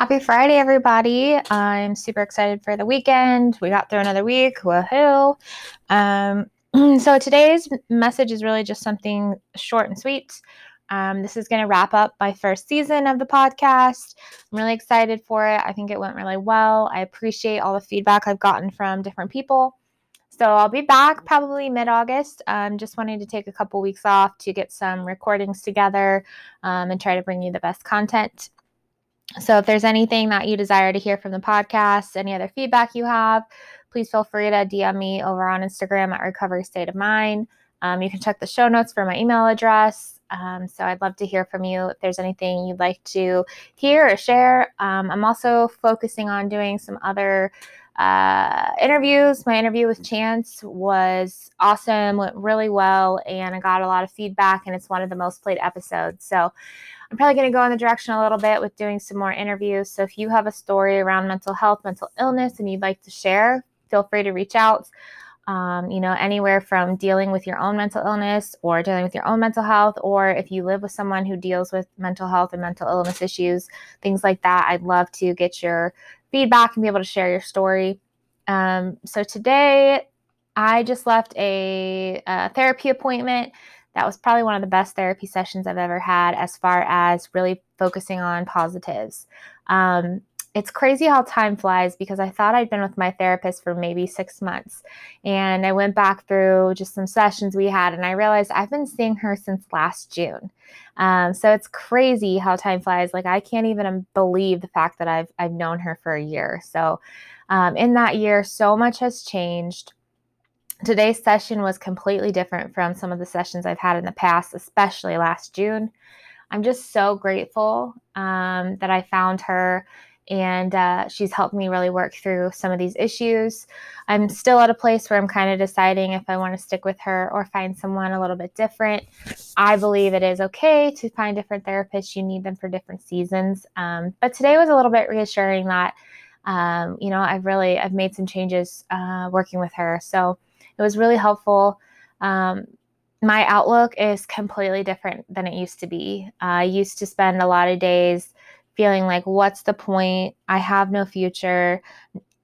Happy Friday, everybody. I'm super excited for the weekend. We got through another week. Woohoo. Um, so today's message is really just something short and sweet. Um, this is going to wrap up my first season of the podcast. I'm really excited for it. I think it went really well. I appreciate all the feedback I've gotten from different people. So I'll be back probably mid August. I'm just wanting to take a couple weeks off to get some recordings together um, and try to bring you the best content. So if there's anything that you desire to hear from the podcast, any other feedback you have, please feel free to DM me over on Instagram at Recovery State of Mind. Um, you can check the show notes for my email address. Um, so I'd love to hear from you if there's anything you'd like to hear or share. Um, I'm also focusing on doing some other uh, interviews. My interview with Chance was awesome, went really well, and I got a lot of feedback, and it's one of the most played episodes. So I'm probably going to go in the direction a little bit with doing some more interviews. So if you have a story around mental health, mental illness, and you'd like to share, feel free to reach out. Um, you know, anywhere from dealing with your own mental illness or dealing with your own mental health, or if you live with someone who deals with mental health and mental illness issues, things like that. I'd love to get your feedback and be able to share your story. Um, so today, I just left a, a therapy appointment that was probably one of the best therapy sessions I've ever had as far as really focusing on positives. Um, it's crazy how time flies because I thought I'd been with my therapist for maybe six months. And I went back through just some sessions we had, and I realized I've been seeing her since last June. Um, so it's crazy how time flies. Like, I can't even believe the fact that I've, I've known her for a year. So, um, in that year, so much has changed today's session was completely different from some of the sessions I've had in the past, especially last June. I'm just so grateful um, that I found her and uh, she's helped me really work through some of these issues. I'm still at a place where I'm kind of deciding if I want to stick with her or find someone a little bit different. I believe it is okay to find different therapists, you need them for different seasons. Um, but today was a little bit reassuring that. Um, you know, I've really I've made some changes uh, working with her. So it was really helpful. Um, my outlook is completely different than it used to be. I used to spend a lot of days feeling like, what's the point? I have no future.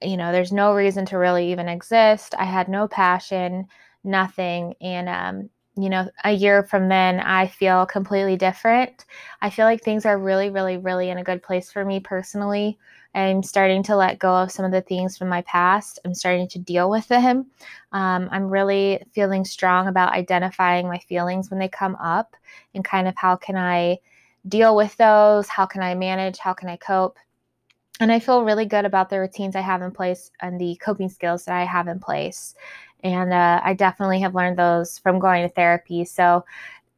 You know, there's no reason to really even exist. I had no passion, nothing. And, um, you know, a year from then, I feel completely different. I feel like things are really, really, really in a good place for me personally. I'm starting to let go of some of the things from my past. I'm starting to deal with them. Um, I'm really feeling strong about identifying my feelings when they come up and kind of how can I deal with those? How can I manage? How can I cope? And I feel really good about the routines I have in place and the coping skills that I have in place. And uh, I definitely have learned those from going to therapy. So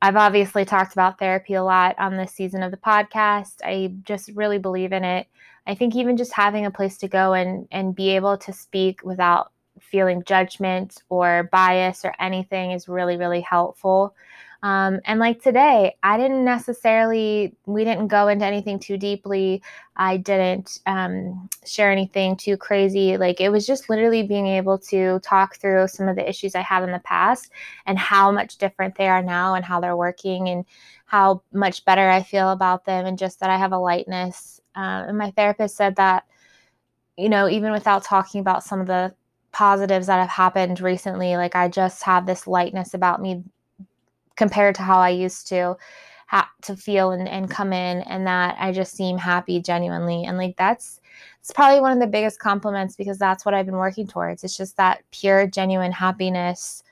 I've obviously talked about therapy a lot on this season of the podcast. I just really believe in it. I think even just having a place to go and and be able to speak without feeling judgment or bias or anything is really really helpful. Um, and like today, I didn't necessarily, we didn't go into anything too deeply. I didn't um, share anything too crazy. Like it was just literally being able to talk through some of the issues I had in the past and how much different they are now and how they're working and how much better I feel about them and just that I have a lightness um, and my therapist said that, you know, even without talking about some of the positives that have happened recently, like I just have this lightness about me compared to how I used to have to feel and, and come in and that I just seem happy genuinely. And like that's it's probably one of the biggest compliments because that's what I've been working towards. It's just that pure, genuine happiness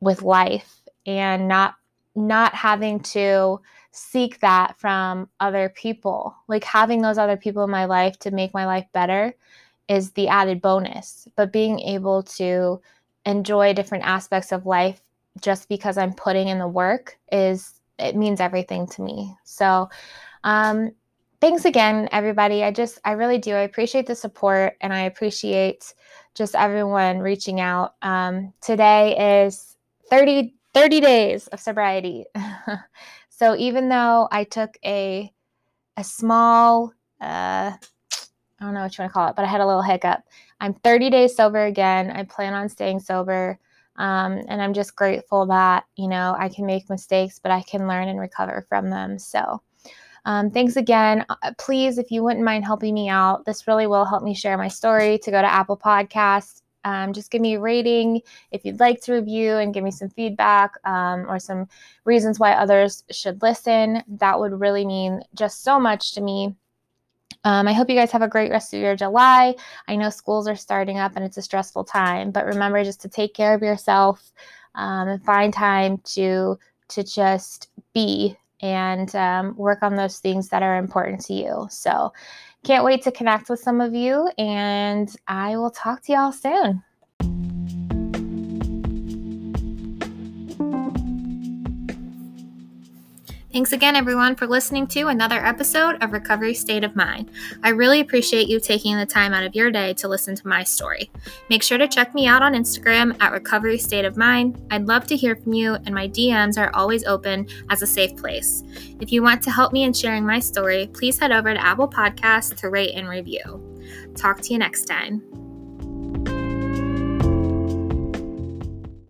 with life and not not having to seek that from other people. Like having those other people in my life to make my life better is the added bonus. But being able to enjoy different aspects of life just because I'm putting in the work is it means everything to me. So um thanks again everybody. I just I really do. I appreciate the support and I appreciate just everyone reaching out. Um today is 30 30 days of sobriety. So even though I took a a small uh, I don't know what you want to call it, but I had a little hiccup. I'm 30 days sober again. I plan on staying sober. Um, and I'm just grateful that, you know, I can make mistakes, but I can learn and recover from them. So Um, thanks again. Uh, please, if you wouldn't mind helping me out, this really will help me share my story to go to Apple Podcasts. Um, just give me a rating if you'd like to review and give me some feedback um, or some reasons why others should listen. That would really mean just so much to me. Um, I hope you guys have a great rest of your July. I know schools are starting up and it's a stressful time, but remember just to take care of yourself um, and find time to to just be and um, work on those things that are important to you. So, can't wait to connect with some of you, and I will talk to y'all soon. Thanks again, everyone, for listening to another episode of Recovery State of Mind. I really appreciate you taking the time out of your day to listen to my story. Make sure to check me out on Instagram at Recovery State of Mind. I'd love to hear from you, and my DMs are always open as a safe place. If you want to help me in sharing my story, please head over to Apple Podcasts to rate and review. Talk to you next time.